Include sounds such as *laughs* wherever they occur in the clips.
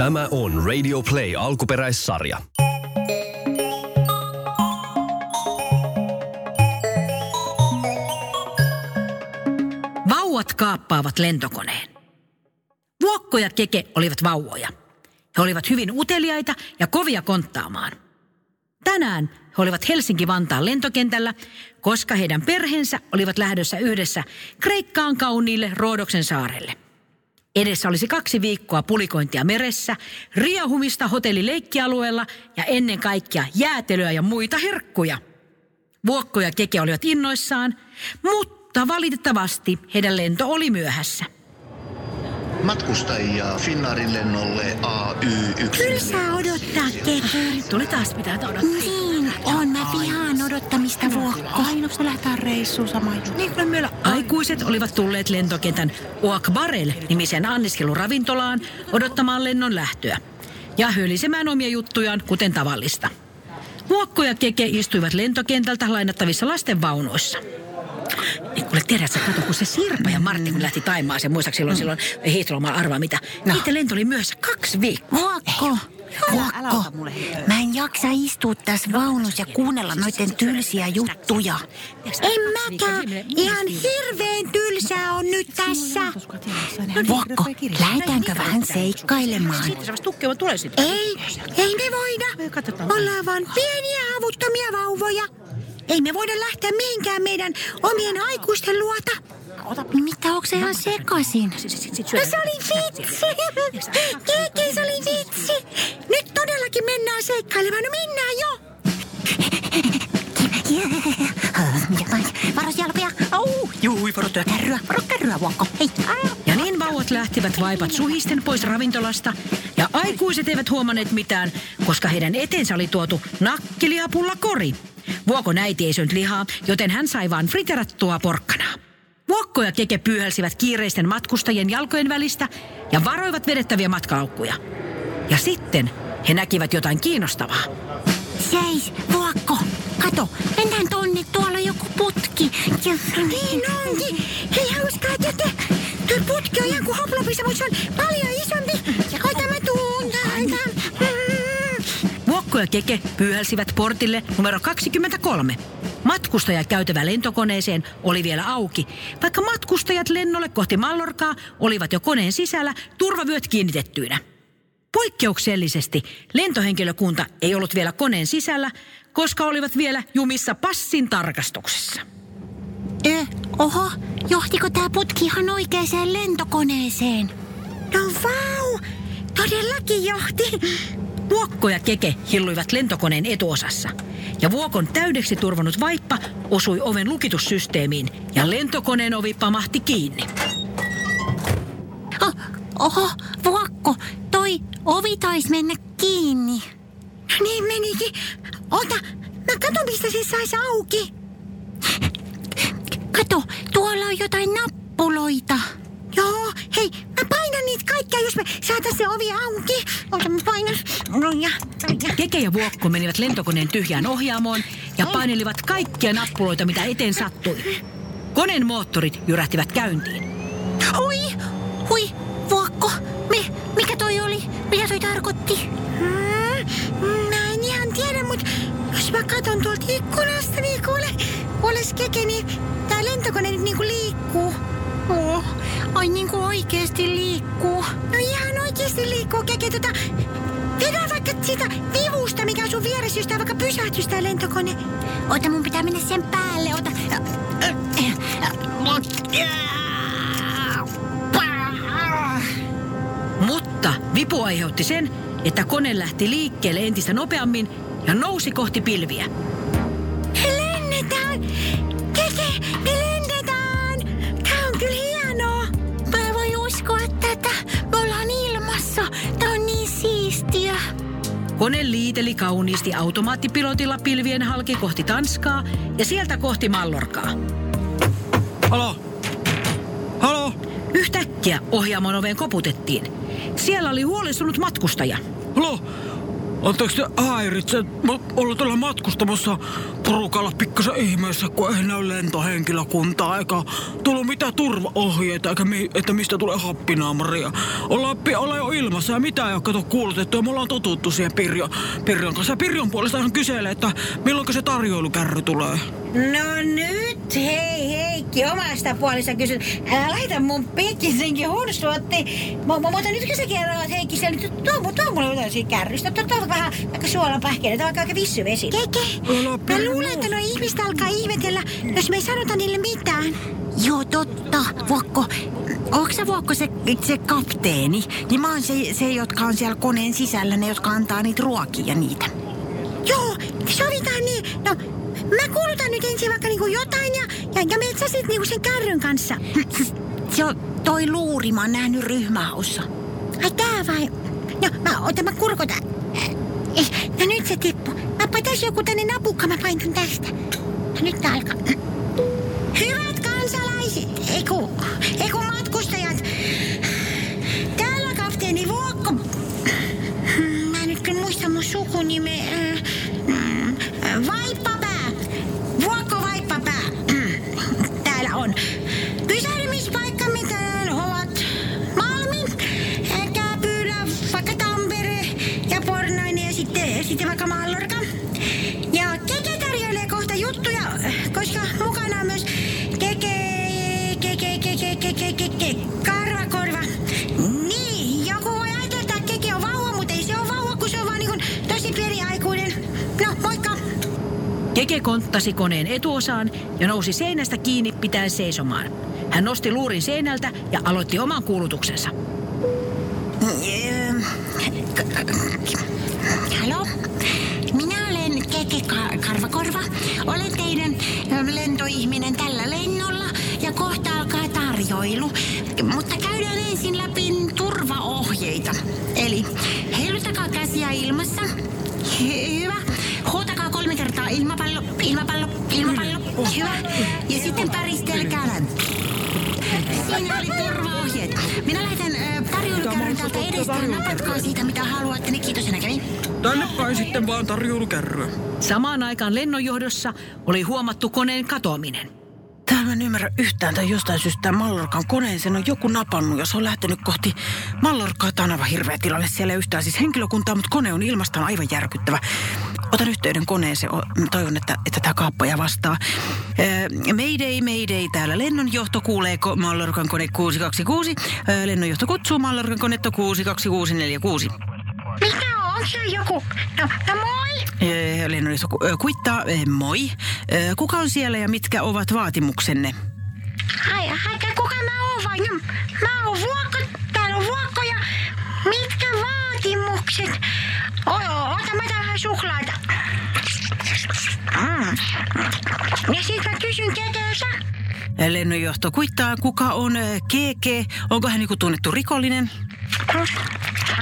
Tämä on Radio Play alkuperäissarja. Vauvat kaappaavat lentokoneen. Vuokko ja Keke olivat vauvoja. He olivat hyvin uteliaita ja kovia konttaamaan. Tänään he olivat Helsinki-Vantaan lentokentällä, koska heidän perheensä olivat lähdössä yhdessä Kreikkaan kauniille Roodoksen saarelle. Edessä olisi kaksi viikkoa pulikointia meressä, riahumista hotellileikkialueella ja ennen kaikkea jäätelöä ja muita herkkuja. Vuokko ja Keke olivat innoissaan, mutta valitettavasti heidän lento oli myöhässä. Matkustajia Finnaarin lennolle AY1. Kyllä saa odottaa, Keke. Tuli taas pitää odottaa. Niin, on. Mä vihaan odottamista, Vuokko. Aina kun lähdetään reissuun sama juttu. Niin kuin meillä aikuiset olivat tulleet lentokentän Oak Barrel nimisen anniskeluravintolaan odottamaan lennon lähtöä ja hölisemään omia juttujaan kuten tavallista. Vuokko ja Keke istuivat lentokentältä lainattavissa lastenvaunuissa. Niin kuule, tiedätkö, kato, kun se Sirpa ja Martti, kun lähti Taimaaseen, muistaakseni silloin, silloin hiihtolomalla arvaa mitä. No. Niiden lento oli myös kaksi viikkoa. Vuokko. Vuokko, mä en jaksa istua tässä vaunussa ja kuunnella noiden tylsiä juttuja. En mäkään. Ihan hirveän tylsää on nyt tässä. Vuokko, lähdetäänkö vähän seikkailemaan? Ei, ei me voida. Ollaan vaan pieniä avuttomia vauvoja. Ei me voida lähteä mihinkään meidän omien aikuisten luota. Mitä, onko se ihan sekaisin? No se oli vitsi. Keke, se oli vitsi. Todellakin mennään seikkailemaan. No mennään jo. Varos jalkoja. Au. Juu, varo Kärryä, varo kärryä, Vuokko. Hei. Ja niin vauvat lähtivät vaipat suhisten pois ravintolasta ja aikuiset eivät huomanneet mitään, koska heidän eteensä oli tuotu nakkiliapulla kori. Vuokon äiti ei syönyt lihaa, joten hän sai vain friterattua porkkanaa. Vuokko ja Keke pyyhälsivät kiireisten matkustajien jalkojen välistä ja varoivat vedettäviä matkalaukkuja. Ja sitten he näkivät jotain kiinnostavaa. Seis, Vuokko. Kato, mennään tonne. Tuolla on joku putki. Ja... Niin onkin. Hei, hauskaa tätä. Tuo putki on ihan kuin hoplopissa, mutta se on paljon isompi. Ota mä tuun täältä. Vuokko ja Keke pyyhälsivät portille numero 23. Matkustajakäytävä lentokoneeseen oli vielä auki, vaikka matkustajat lennolle kohti Mallorkaa olivat jo koneen sisällä turvavyöt kiinnitettyinä. Poikkeuksellisesti lentohenkilökunta ei ollut vielä koneen sisällä, koska olivat vielä jumissa passin tarkastuksessa. Ö, oho, johtiko tää putki ihan oikeaan lentokoneeseen? No vau, todellakin johti. Vuokko ja Keke hilluivat lentokoneen etuosassa. Ja Vuokon täydeksi turvannut vaippa osui oven lukitussysteemiin ja lentokoneen ovi pamahti kiinni. Oh, oho, Vuokko, ovi taisi mennä kiinni. Niin menikin. Ota, mä katon mistä se saisi auki. Kato, tuolla on jotain nappuloita. Joo, hei, mä painan niitä kaikkia, jos me saatais se ovi auki. Ota, mä painan. No ja, ja. Keke ja Vuokko menivät lentokoneen tyhjään ohjaamoon ja painelivat kaikkia nappuloita, mitä eteen sattui. Koneen moottorit jyrähtivät käyntiin. Hui, hui, Vuokko, mi, mikä toi oli? Mitä toi tarkoitti? Hmm, mä en ihan tiedä, mutta jos mä katon tuolta ikkunasta, niin kuule, kuules Keke, niin tää lentokone nyt niinku liikkuu. Oh, ai niinku oikeesti liikkuu. No ihan oikeesti liikkuu, Keke, tota... Vedä vaikka siitä vivusta, mikä on sun vieressä, jos tää vaikka pysähtys tää lentokone. Ota, mun pitää mennä sen päälle, ota. Mutta vipu aiheutti sen, että kone lähti liikkeelle entistä nopeammin ja nousi kohti pilviä. Me lennetään! Keke, me lennetään! Tää on kyllä hienoa! Mä en voi uskoa tätä. Me ollaan ilmassa. Tää on niin siistiä. Kone liiteli kauniisti automaattipilotilla pilvien halki kohti Tanskaa ja sieltä kohti Mallorkaa. Halo? Halo? Yhtäkkiä ohjaamon oveen koputettiin. Siellä oli huolestunut matkustaja. Halo? Anteeksi te häiritse. Me ollaan täällä matkustamassa porukalla pikkasen ihmeessä, kun ei näy lentohenkilökuntaa eikä tullut mitään turvaohjeita eikä mi- että mistä tulee happinaamaria. Ollaan, pi- ollaan jo ilmassa ja mitä ei ole kato kuulutettu ja me ollaan totuttu siihen Pirjo, Pirjon kanssa. Ja Pirjon puolesta ihan kyselee, että milloin se tarjoilukärry tulee. No nyt, hei Heikki, omasta puolesta kysyt. Älä laita mun pikkisenkin hunstuotti. Mutta nyt sä kerroit Heikki, siellä nyt tuo, tuo mulle jotain siitä kärrystä. Tuo, tuo vähän vaikka suolapähkinä, vaikka aika vissyvesi. Keke, mä luulen, että nuo ihmiset alkaa ihmetellä, jos me ei sanota niille mitään. Joo, totta, Vuokko. Onko sä Vuokko se, se kapteeni? Niin mä oon se, se, jotka on siellä koneen sisällä, ne jotka antaa niitä ruokia ja niitä. Joo, sovitaan niin. No, mä kuulutan nyt ensin vaikka niinku jotain ja, ja, ja meet sä sit niinku sen kärryn kanssa. *sniffs* Se on toi luuri, mä oon nähnyt ryhmähaussa. Ai tää vai? No, mä otan, mä kurkotan. Eh, No nyt se tippu. Mä tässä joku tänne napukka, mä painan tästä. No nyt tää alkaa. *sniffs* Hyvät kansalaiset, eiku Keke, Karvakorva. Niin, joku voi ajatella, että Keke on vauva, mutta ei se ole vauva, kun se on vaan niin tosi pieni aikuinen. No, moikka. Keke konttasi koneen etuosaan ja nousi seinästä kiinni pitäen seisomaan. Hän nosti luurin seinältä ja aloitti oman kuulutuksensa. Ehm, Halo? Minä olen Keke Ka- Karvakorva. Olen teidän ö, lentoihminen tällä lennolla ja kohta alkaa tarjoilu. Mutta käydään ensin läpi turvaohjeita. Eli heiluttakaa käsiä ilmassa. Hy- Hyvä. Huutakaa kolme kertaa ilmapallo, ilmapallo, ilmapallo. Hyvä. Ja sitten päristelkää näin. Siinä oli turvaohjeet. Minä lähetän äh, tarjoilukärryn täältä edestä ja napatkaa siitä mitä haluatte. Niin kiitos ja näkemiin. Tänne päin sitten vaan tarjoilukärryä. Samaan aikaan lennonjohdossa oli huomattu koneen katoaminen. Täällä mä en ymmärrä yhtään tai jostain syystä tämän Mallorcan koneen sen on joku napannut ja se on lähtenyt kohti Mallorcaa. Tämä on aivan hirveä tilanne. Siellä ei yhtään siis henkilökuntaa, mutta kone on ilmastaan aivan järkyttävä. Otan yhteyden koneeseen. Toivon, että, että tämä kaappaja vastaa. Ee, mayday, mayday. Täällä lennonjohto kuulee ko- Mallorcan kone 626. Ee, lennonjohto kutsuu Mallorcan konetta 62646. Se joku? No, no moi. Ee, Lennonjohto ku- ö, kuittaa. Ee, moi. Kuka on siellä ja mitkä ovat vaatimuksenne? Ai, aika kuka mä oon vai? No, mä oon Vuokko. Täällä on Vuokko ja mitkä vaatimukset? Oi, ota mä tähän suklaata. Mm. Ja sit mä kysyn keteensä. Lennonjohto kuittaa, kuka on Keke? Onko hän joku tunnettu rikollinen?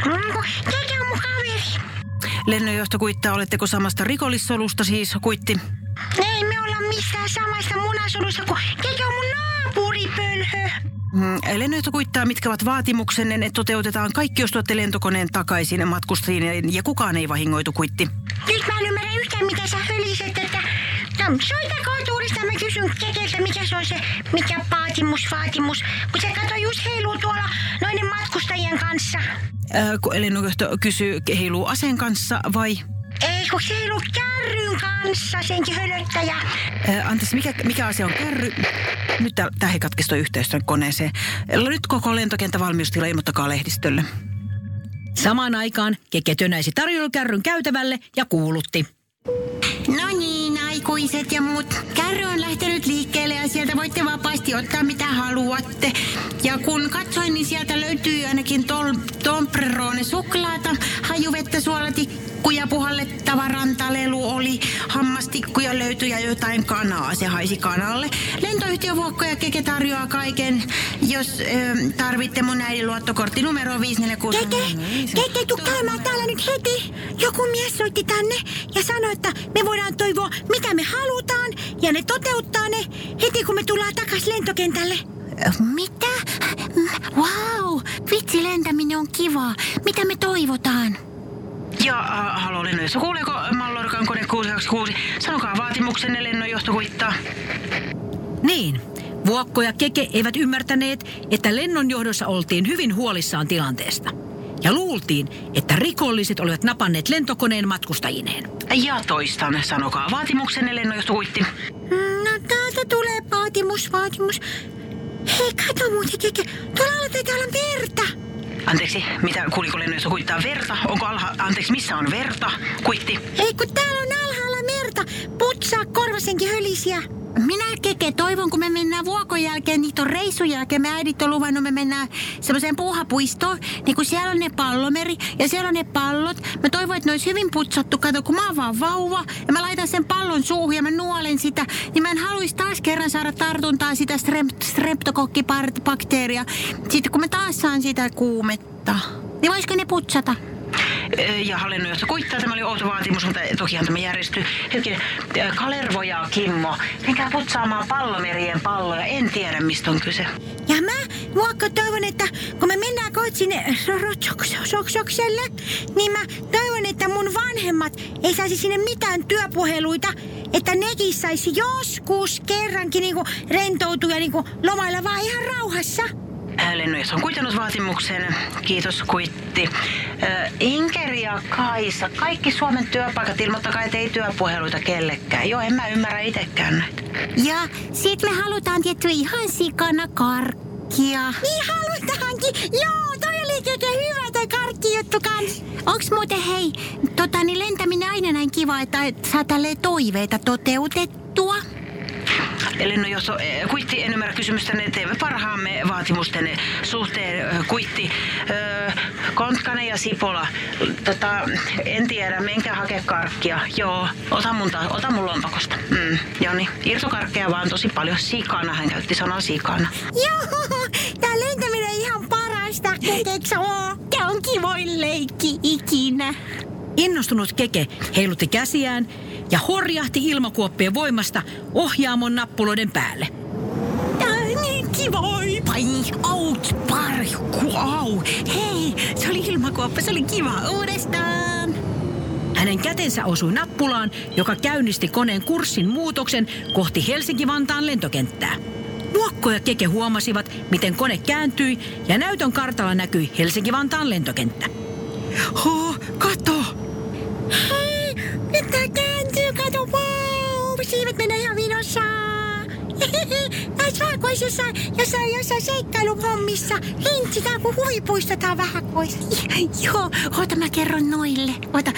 Mm, Keke on mun kaveri. Lennonjohto kuittaa, oletteko samasta rikollissolusta siis, kuitti? Ei me olla missään samassa munasolussa, kun Keke on mun naapuripölhö. Mm, Lennonjohto kuittaa, mitkä ovat vaatimuksenne, että toteutetaan kaikki, jos tuotte lentokoneen takaisin matkustajien ja kukaan ei vahingoitu, kuitti. Nyt mä en ymmärrä yhtään, mitä sä höliset, että... Soitakaa uudestaan, mä kysyn Kekeltä, mikä se on se, mikä vaatimus, vaatimus. Kun se kato just heiluu tuolla noiden matkustajien kanssa. Ää, kun Lennonjohto kysyy, heiluu aseen kanssa vai? Ei, kun se heiluu kärryn kanssa, senkin hölöttäjä. Ää, anteeksi, mikä, mikä asia on kärry? Nyt tämä ei katkesi toi yhteys tuonne koneeseen. Nyt koko lentokenttä valmiustila, ilmoittakaa lehdistölle. Samaan aikaan Keke tönäisi tarjoilukärryn käytävälle ja kuulutti. No niin, aikuiset ja muut. Kärry on lähtenyt liikkeelle ja sieltä voitte vapaasti ottaa mitä haluatte. Ja kun katsoin, niin sieltä löytyy ainakin tol, Tomprerone suklaata, hajuvettä, suolatikkuja, puhallettava rantalelu oli, hammastikkuja löytyi ja jotain kanaa. Se haisi kanalle. Lentoyhtiö Vuokko ja Keke tarjoaa kaiken, jos ö, tarvitte mun äidin luottokortti numero 546. Keke, Keke, tuu käymään täällä nyt heti. Joku mies soitti tänne ja sanoi, että me voidaan toivoa, mitä me halutaan. Ja ne toteuttaa ne heti, kun me tullaan takas lentokentälle. Mitä? Wow, vitsi lentäminen on kivaa. Mitä me toivotaan? Ja äh, halo lennojohto, kuuleeko Mallorcan kone 626? Sanokaa vaatimuksenne lennonjohto kuittaa. Niin, Vuokko ja Keke eivät ymmärtäneet, että lennonjohdossa oltiin hyvin huolissaan tilanteesta. Ja luultiin, että rikolliset olivat napanneet lentokoneen matkustajineen. Ja toistan, sanokaa vaatimuksenne lennonjohto kuitti. No täältä tulee vaatimus, vaatimus. Hei, kato muuten, Keke. Tuolla taitaa olla verta. Anteeksi, mitä kuuliko lennonjohto kuittaa verta? Onko alha... Anteeksi, missä on verta? Kuitti. Ei kun täällä on alhaalla merta. Putsaa korvasenkin hölisiä. Keke toivon, kun me mennään vuokon jälkeen, niitä on reissun jälkeen, me äidit on luvannut, me mennään semmoiseen puuhapuistoon, niin kun siellä on ne pallomeri ja siellä on ne pallot. Mä toivon, että ne olisi hyvin putsattu, kato, kun mä oon vaan vauva ja mä laitan sen pallon suuhun ja mä nuolen sitä, niin mä en haluaisi taas kerran saada tartuntaa sitä strep- streptokokkibakteeria. Sitten kun mä taas saan sitä kuumetta, niin voisiko ne putsata? Ja hallinnonjohto kuittaa, tämä oli outo vaatimus, mutta tokihan tämä järjestyy. Hetkinen, Kalervo ja Kimmo, menkää putsaamaan pallomerien palloja. En tiedä, mistä on kyse. Ja mä, Vuokko, toivon, että kun me mennään kohta sinne Rotsokselle, niin mä toivon, että mun vanhemmat ei saisi sinne mitään työpuheluita, että nekin saisi joskus kerrankin niinku rentoutua ja niinku lomailla vaan ihan rauhassa. Lennonjohto on kuitannut vaatimuksen. Kiitos kuitti. Inkeri ja Kaisa, kaikki Suomen työpaikat ilmoittakaa, että ei työpuheluita kellekään. Joo, en mä ymmärrä itsekään näitä. Ja sit me halutaan tietty ihan sikana karkkia. Niin halutaankin. Joo, toi oli keke hyvä toi karkkijuttu kans. Onks muuten hei, tota niin lentäminen aina näin kiva, että saa toiveita toteutettua? Lennonjohto eh, kuitti, en ymmärrä kysymystä, ne teemme parhaamme vaatimusten suhteen. Eh, Kuitti, eh, Kontkanen ja Sipola, tota, en tiedä, menkää hakea karkkia. Joo, ota mun, ta- ota mun lompakosta. Mm, Joni, irtokarkkeja vaan tosi paljon. Sikana, hän käytti sanaa sikana. Joo, tää lentäminen on ihan parasta, oo? Tää on kivoin leikki ikinä. Innostunut Keke heilutti käsiään ja horjahti ilmakuoppien voimasta ohjaamon nappuloiden päälle. On niin kivoi. Vai, ouch, parkku, au. Hei, se oli ilmakuoppa, se oli kiva uudestaan. Hänen kätensä osui nappulaan, joka käynnisti koneen kurssin muutoksen kohti Helsinki-Vantaan lentokenttää. Vuokko ja Keke huomasivat, miten kone kääntyi ja näytön kartalla näkyi Helsinki-Vantaan lentokenttä. Ho, kato! Hei, nyt Siivet menee ihan vinossa. Näissä valkoisissa jossain, jossain seikkailuhommissa. Hintsi, tää on kuin huvipuisto, tää on vähän kuin. Joo, oota mä kerron noille. Oota.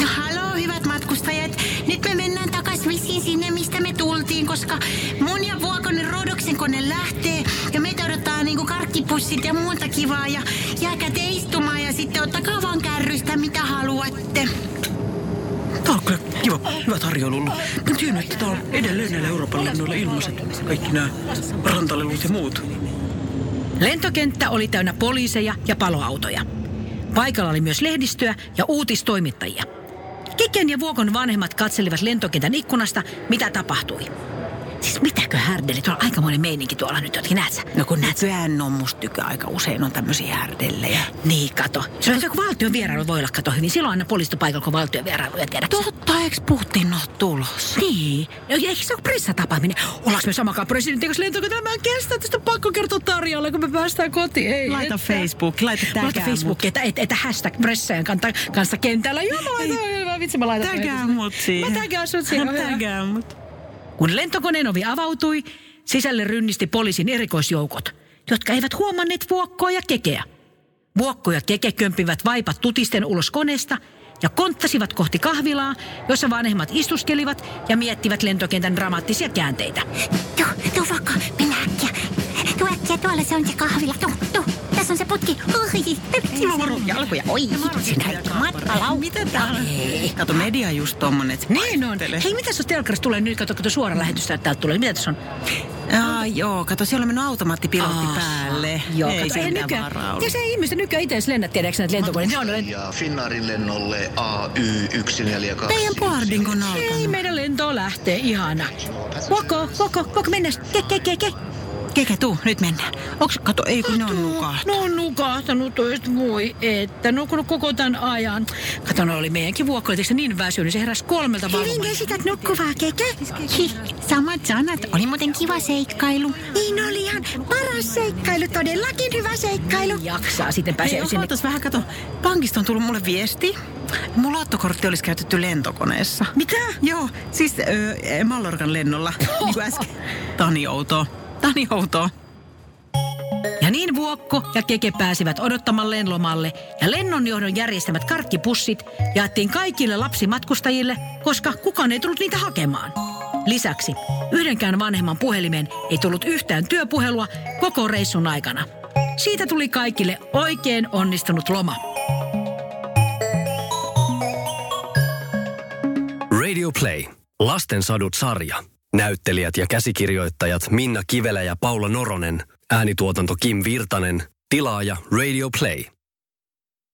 No haloo, hyvät matkustajat. Nyt me mennään takas vissiin sinne, mistä me tultiin, koska mun ja Vuokonen Rodoksen kone lähtee. Ja meitä odottaa niinku karkkipussit ja muuta kivaa. Ja jääkää te istumaan ja sitten ottakaa vaan kärrystä, mitä haluatte. Tää on kyllä kiva, hyvä tarjoilu ollut. Mä tiennyt, että tää on edelleen näillä Euroopan lennoilla ilmaiset. Kaikki nämä rantalelut ja muut. Lentokenttä oli täynnä poliiseja ja paloautoja. Paikalla oli myös lehdistöä ja uutistoimittajia. Keken ja Vuokon vanhemmat katselivat lentokentän ikkunasta, mitä tapahtui. Siis mitäkö härdeli? Tuolla on aikamoinen meininki tuolla nyt, jotkin näet sä? No kun nykyään on musta tykkää aika usein on tämmöisiä härdellejä. Niin, kato. Se on joku valtion vierailu voi olla, kato hyvin. Silloin aina poliistopaikalla, kun valtion vierailuja tiedätkö? Totta, eikö Putin ole tulossa? Niin. No, eikö se ole pressatapaaminen? Ollaanko me samakaan presidentin kanssa lentokentällä? Mä en kestä, tästä pakko kertoa Tarjalle, kun me päästään kotiin. Ei, Laita että. Facebook, laita Laita tägää Facebookiin, että, että, että hashtag presseen kanssa, kanssa kentällä. Joo, mä laitan, vitsi, mä laitan. Tägää mut siihen. Mä tägään sut siihen. *laughs* Tägää mut. Kun lentokoneen ovi avautui, sisälle rynnisti poliisin erikoisjoukot, jotka eivät huomanneet Vuokkoa ja Kekeä. Vuokko ja Keke kömpivät vaipat tutisten ulos koneesta ja konttasivat kohti kahvilaa, jossa vanhemmat istuskelivat ja miettivät lentokentän dramaattisia käänteitä. Tuu, tuu vaikka, mennä äkkiä. Tuu äkkiä, tuolla se on se kahvila. Tuu, tuu. Tässä on se putki. Oi, Mä varon jalkoja. Oi, sinä matkalaukku. Mitä tää on? Kato, media on just tommonen, että se Niin on. Hei, mitä jos telkkarista tulee nyt? Kato, kato suora lähetys täältä tulee. Mitä tässä on? Aa, joo, kato, siellä on mennyt automaattipilotti Aha. päälle. Joo, ei kato, se ei nykyään. Ja se ihmiset nykyään itse lennät, tiedätkö näitä lentokoneita? Ne on lent- Ja Finnaarin lennolle AY142. Teidän boarding on alkanut. meidän lento lähtee, ihana. Voko, voko, voko, mennä. Ke, ke, ke, ke. Keke, tuu, nyt mennään. Onks, kato, ei kun ne on nukahtanut. No on nukahtanut toista, voi että. No kun koko tämän ajan. Kato, no oli meidänkin vuokko, se niin väsynyt, se heräsi kolmelta Hyvin valvomaan. esität nukkuvaa, Keke. Hi, samat sanat. Oli muuten kiva seikkailu. Niin oli ihan paras seikkailu, todellakin hyvä seikkailu. Jaksaa, sitten pääsee Hei, sinne. vähän, kato. Pankista on tullut mulle viesti. Mun luottokortti olisi käytetty lentokoneessa. Mitä? Joo, siis ö, Mallorcan lennolla, niin kuin äsken. Niin outoa. Niin outoa. Ja niin Vuokko ja Keke pääsivät odottamaan lenlomalle ja lennonjohdon järjestämät karkkipussit jaettiin kaikille lapsimatkustajille, koska kukaan ei tullut niitä hakemaan. Lisäksi yhdenkään vanhemman puhelimeen ei tullut yhtään työpuhelua koko reissun aikana. Siitä tuli kaikille oikein onnistunut loma. Radio Play. Lasten sadut sarja. Näyttelijät ja käsikirjoittajat Minna Kivelä ja Paula Noronen. Äänituotanto Kim Virtanen. Tilaaja Radio Play.